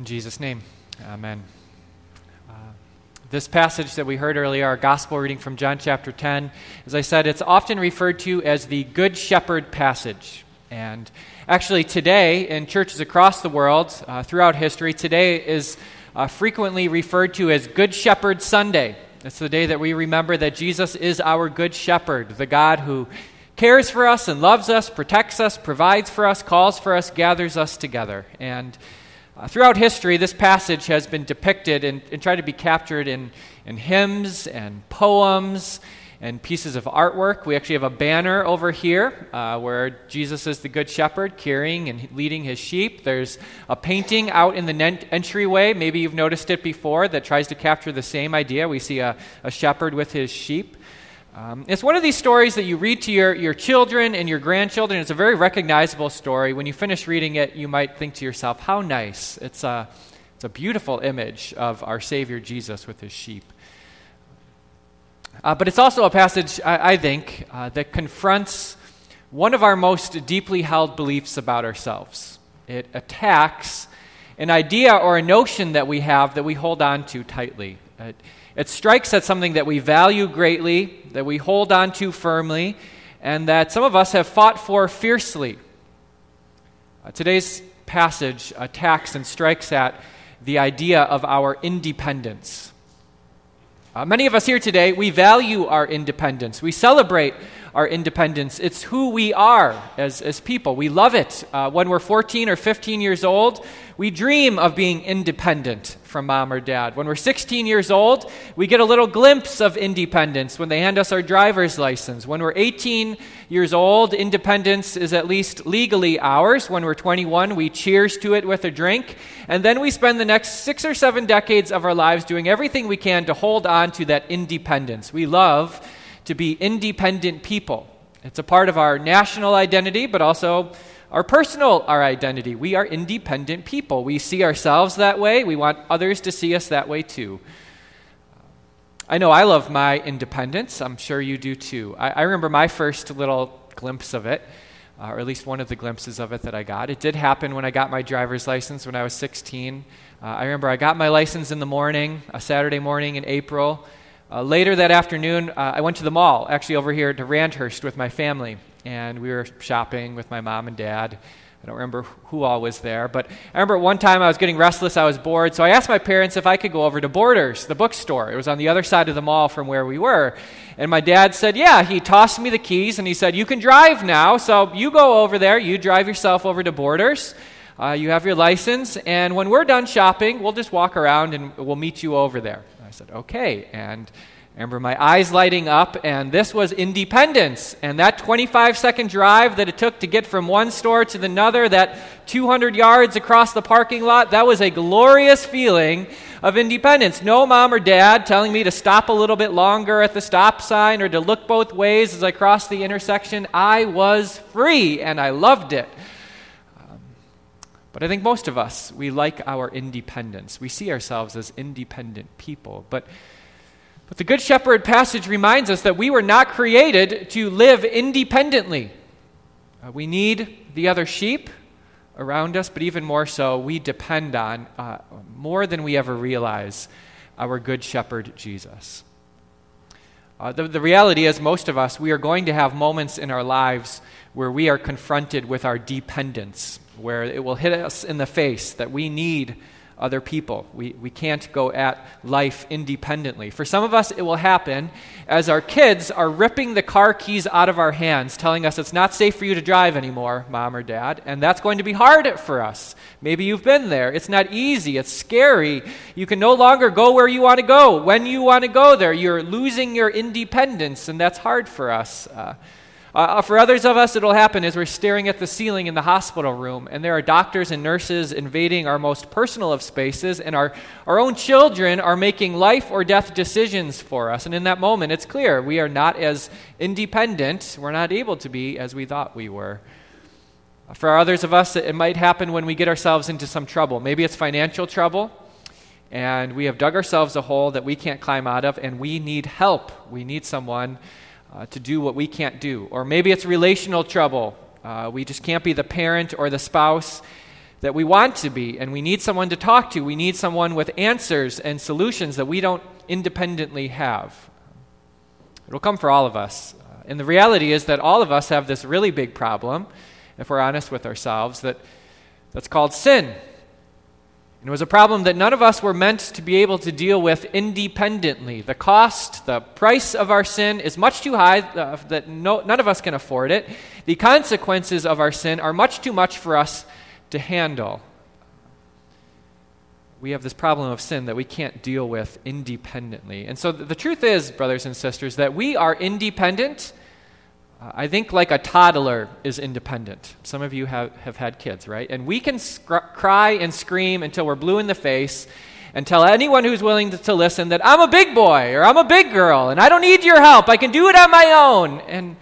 In Jesus' name, amen. Uh, this passage that we heard earlier, our gospel reading from John chapter 10, as I said, it's often referred to as the Good Shepherd passage. And actually, today, in churches across the world, uh, throughout history, today is uh, frequently referred to as Good Shepherd Sunday. It's the day that we remember that Jesus is our Good Shepherd, the God who cares for us and loves us, protects us, provides for us, calls for us, gathers us together. And uh, throughout history, this passage has been depicted and, and tried to be captured in, in hymns and poems and pieces of artwork. We actually have a banner over here uh, where Jesus is the Good Shepherd carrying and leading his sheep. There's a painting out in the entryway. Maybe you've noticed it before that tries to capture the same idea. We see a, a shepherd with his sheep. Um, it's one of these stories that you read to your, your children and your grandchildren. It's a very recognizable story. When you finish reading it, you might think to yourself, how nice. It's a, it's a beautiful image of our Savior Jesus with his sheep. Uh, but it's also a passage, I, I think, uh, that confronts one of our most deeply held beliefs about ourselves. It attacks an idea or a notion that we have that we hold on to tightly. It strikes at something that we value greatly, that we hold on to firmly, and that some of us have fought for fiercely. Uh, today's passage attacks and strikes at the idea of our independence. Uh, many of us here today, we value our independence. We celebrate our independence. It's who we are as, as people. We love it. Uh, when we're 14 or 15 years old, we dream of being independent from mom or dad. When we're 16 years old, we get a little glimpse of independence when they hand us our driver's license. When we're 18 years old, independence is at least legally ours. When we're 21, we cheers to it with a drink. And then we spend the next six or seven decades of our lives doing everything we can to hold on to that independence. We love to be independent people. It's a part of our national identity, but also our personal our identity. We are independent people. We see ourselves that way. We want others to see us that way too. I know I love my independence. I'm sure you do too. I, I remember my first little glimpse of it, uh, or at least one of the glimpses of it that I got. It did happen when I got my driver's license when I was 16. Uh, I remember I got my license in the morning, a Saturday morning in April. Uh, later that afternoon, uh, I went to the mall, actually over here to Randhurst with my family, and we were shopping with my mom and dad. I don't remember who all was there, but I remember one time I was getting restless, I was bored, so I asked my parents if I could go over to Borders, the bookstore. It was on the other side of the mall from where we were. And my dad said, Yeah, he tossed me the keys and he said, You can drive now, so you go over there, you drive yourself over to Borders. Uh, you have your license, and when we're done shopping, we'll just walk around and we'll meet you over there. I said, okay. And I remember my eyes lighting up, and this was independence. And that 25 second drive that it took to get from one store to another, that 200 yards across the parking lot, that was a glorious feeling of independence. No mom or dad telling me to stop a little bit longer at the stop sign or to look both ways as I crossed the intersection. I was free, and I loved it. But I think most of us, we like our independence. We see ourselves as independent people. But, but the Good Shepherd passage reminds us that we were not created to live independently. Uh, we need the other sheep around us, but even more so, we depend on, uh, more than we ever realize, our Good Shepherd Jesus. Uh, the, the reality is, most of us, we are going to have moments in our lives where we are confronted with our dependence where it will hit us in the face that we need other people. We, we can't go at life independently. For some of us, it will happen as our kids are ripping the car keys out of our hands, telling us it's not safe for you to drive anymore, mom or dad, and that's going to be hard for us. Maybe you've been there. It's not easy, it's scary. You can no longer go where you want to go when you want to go there. You're losing your independence, and that's hard for us. Uh, uh, uh, for others of us, it'll happen as we're staring at the ceiling in the hospital room, and there are doctors and nurses invading our most personal of spaces, and our, our own children are making life or death decisions for us. And in that moment, it's clear we are not as independent, we're not able to be as we thought we were. For others of us, it might happen when we get ourselves into some trouble. Maybe it's financial trouble, and we have dug ourselves a hole that we can't climb out of, and we need help. We need someone uh, to do what we can't do. Or maybe it's relational trouble. Uh, we just can't be the parent or the spouse that we want to be, and we need someone to talk to. We need someone with answers and solutions that we don't independently have. It'll come for all of us. And the reality is that all of us have this really big problem, if we're honest with ourselves, that, that's called sin. And it was a problem that none of us were meant to be able to deal with independently. The cost, the price of our sin is much too high uh, that no, none of us can afford it. The consequences of our sin are much too much for us to handle. We have this problem of sin that we can't deal with independently. And so the, the truth is, brothers and sisters, that we are independent I think like a toddler is independent. Some of you have, have had kids, right? And we can sc- cry and scream until we're blue in the face and tell anyone who's willing to, to, listen that I'm a big boy or I'm a big girl and I don't need your help. I can do it on my own. And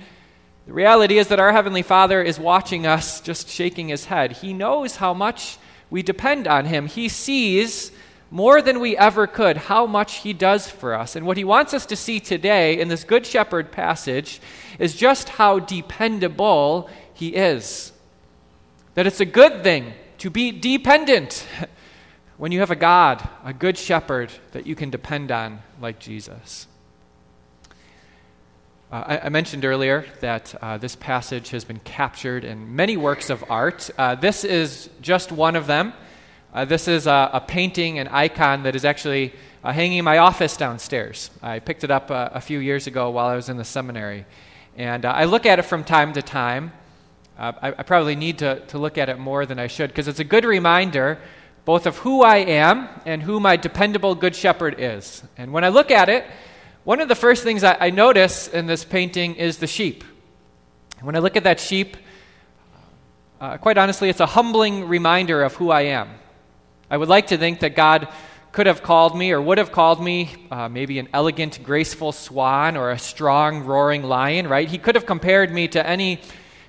the reality is that our Heavenly Father is watching us just shaking his head. He knows how much we depend on Him. He sees more than we ever could how much He does for us. And what He wants us to see today in this Good Shepherd passage is just how dependable He is. That it's a good thing to be dependent when you have a God, a good shepherd that you can depend on, like Jesus. Uh, I, I, mentioned earlier that uh, this passage has been captured in many works of art. Uh, this is just one of them. Uh, this is a, a, painting, an icon that is actually uh, hanging in my office downstairs. I picked it up uh, a few years ago while I was in the seminary. And uh, I look at it from time to time. Uh, I, I, probably need to, to look at it more than I should because it's a good reminder both of who I am and who my dependable good shepherd is. And when I look at it, one of the first things I, I notice in this painting is the sheep. When I look at that sheep, uh, quite honestly, it's a humbling reminder of who I am. I would like to think that God could have called me or would have called me uh, maybe an elegant, graceful swan or a strong, roaring lion, right? He could have compared me to any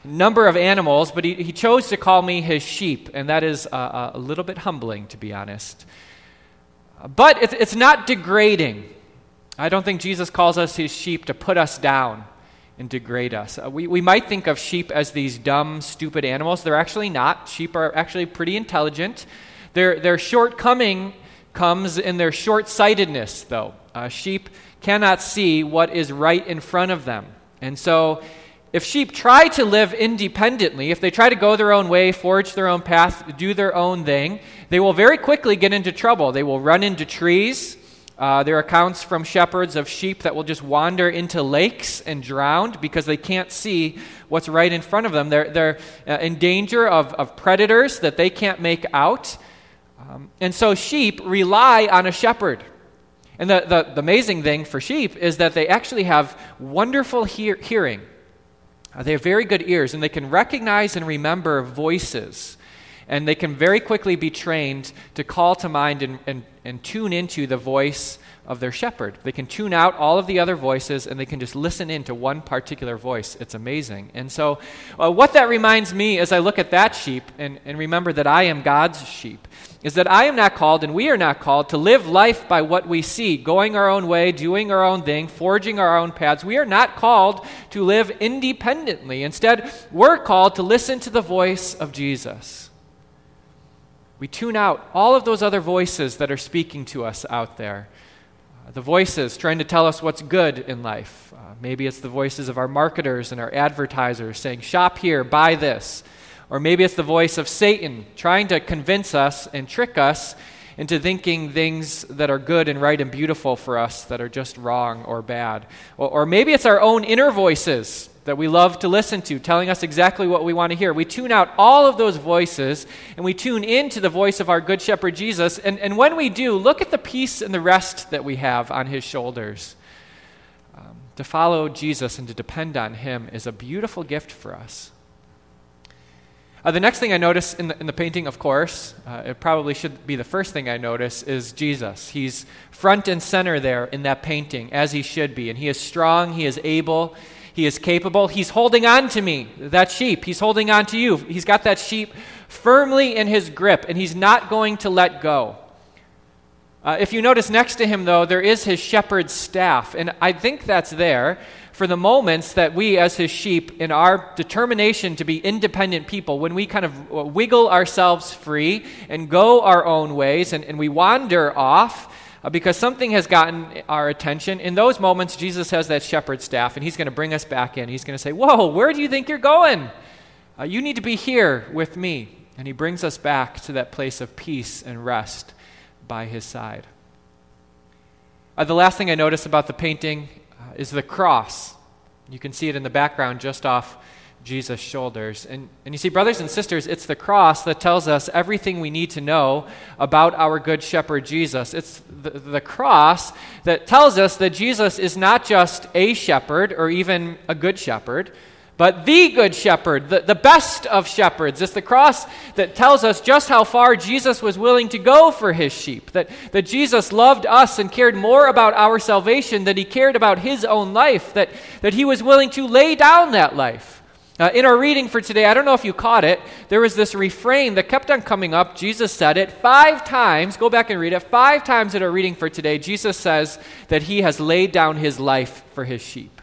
number of animals, but he, he chose to call me his sheep, and that is uh, a little bit humbling, to be honest. But it's, it's not degrading. I don't think Jesus calls us his sheep to put us down and degrade us. Uh, we, we might think of sheep as these dumb, stupid animals. They're actually not. Sheep are actually pretty intelligent. Their, their shortcoming comes in their short sightedness, though. Uh, sheep cannot see what is right in front of them. And so, if sheep try to live independently, if they try to go their own way, forge their own path, do their own thing, they will very quickly get into trouble. They will run into trees. Uh, there are accounts from shepherds of sheep that will just wander into lakes and drown because they can't see what's right in front of them. They're, they're uh, in danger of, of predators that they can't make out. Um, and so sheep rely on a shepherd. And the, the, the, amazing thing for sheep is that they actually have wonderful hear, hearing. Uh, they have very good ears, and they can recognize and remember voices. And they can very quickly be trained to call to mind and, and, and tune into the voice of their shepherd. They can tune out all of the other voices and they can just listen in to one particular voice. It's amazing. And so, uh, what that reminds me as I look at that sheep and, and remember that I am God's sheep is that I am not called and we are not called to live life by what we see, going our own way, doing our own thing, forging our own paths. We are not called to live independently. Instead, we're called to listen to the voice of Jesus. We tune out all of those other voices that are speaking to us out there. Uh, the voices trying to tell us what's good in life. Uh, maybe it's the voices of our marketers and our advertisers saying, shop here, buy this. Or maybe it's the voice of Satan trying to convince us and trick us into thinking things that are good and right and beautiful for us that are just wrong or bad. Or, or, maybe it's our own inner voices that we love to listen to, telling us exactly what we want to hear. We tune out all of those voices and we tune into the voice of our Good Shepherd Jesus. And, and when we do, look at the peace and the rest that we have on his shoulders. Um, to follow Jesus and to depend on him is a beautiful gift for us. Uh, the next thing I notice in the, in the painting, of course, uh, it probably should be the first thing I notice, is Jesus. He's front and center there in that painting, as he should be. And he is strong, he is able, he is capable. He's holding on to me, that sheep. He's holding on to you. He's got that sheep firmly in his grip, and he's not going to let go. Uh, if you notice next to him, though, there is his shepherd's staff. And I think that's there for the moments that we, as his sheep, in our determination to be independent people, when we kind of wiggle ourselves free and go our own ways and, and we wander off uh, because something has gotten our attention, in those moments, Jesus has that shepherd staff and he's going to bring us back in. He's going to say, Whoa, where do you think you're going? Uh, you need to be here with me. And he brings us back to that place of peace and rest by his side. Uh, the last thing I notice about the painting uh, is the cross. You can see it in the background just off Jesus' shoulders. And, and you see, brothers and sisters, it's the cross that tells us everything we need to know about our good shepherd Jesus. It's the, the cross that tells us that Jesus is not just a shepherd or even a good shepherd, but the Good Shepherd, the, the best of shepherds. It's the cross that tells us just how far Jesus was willing to go for his sheep. That, that Jesus loved us and cared more about our salvation than he cared about his own life. That, that he was willing to lay down that life. Uh, in our reading for today, I don't know if you caught it, there was this refrain that kept on coming up. Jesus said it five times. Go back and read it. Five times in our reading for today, Jesus says that he has laid down his life for his sheep.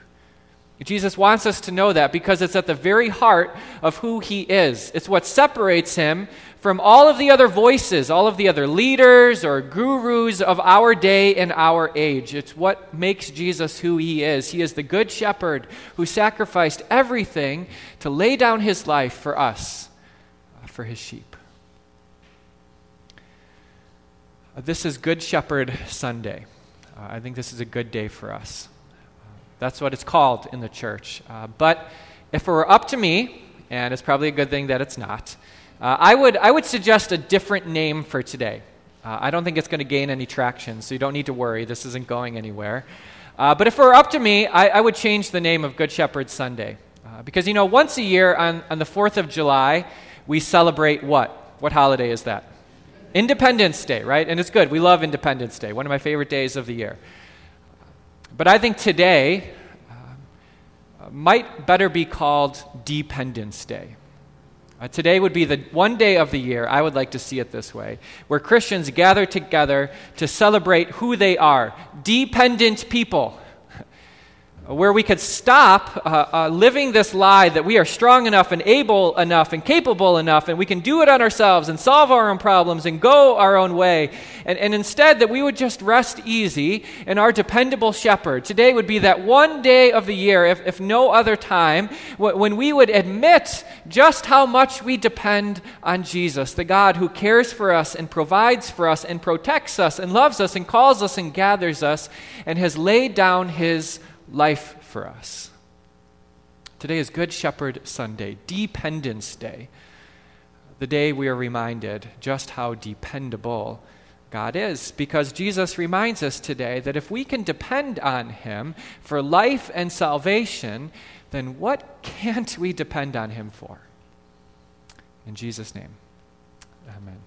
Jesus wants us to know that because it's at the very heart of who he is. It's what separates him from all of the other voices, all of the other leaders or gurus of our day and our age. It's what makes Jesus who he is. He is the good shepherd who sacrificed everything to lay down his life for us, for his sheep. Uh, this is Good Shepherd Sunday. Uh, I think this is a good day for us. That's what it's called in the church. Uh, but if it were up to me, and it's probably a good thing that it's not, uh, I, would, I would suggest a different name for today. Uh, I don't think it's going to gain any traction, so you don't need to worry. This isn't going anywhere. Uh, but if it were up to me, I, I, would change the name of Good Shepherd Sunday. Uh, because, you know, once a year on, on the 4th of July, we celebrate what? What holiday is that? Independence Day, right? And it's good. We love Independence Day, one of my favorite days of the year. But I think today uh, might better be called Dependence Day. Uh, today would be the one day of the year, I would like to see it this way, where Christians gather together to celebrate who they are dependent people where we could stop uh, uh, living this lie that we are strong enough and able enough and capable enough and we can do it on ourselves and solve our own problems and go our own way. And, and instead, that we would just rest easy in our dependable shepherd. Today would be that one day of the year, if, if no other time, when we would admit just how much we depend on Jesus, the God who cares for us and provides for us and protects us and loves us and calls us and gathers us and has laid down his life for us. Today is Good Shepherd Sunday, Dependence Day, the day we are reminded just how dependable God is, because Jesus reminds us today that if we can depend on Him for life and salvation, then what can't we depend on Him for? In Jesus' name, amen.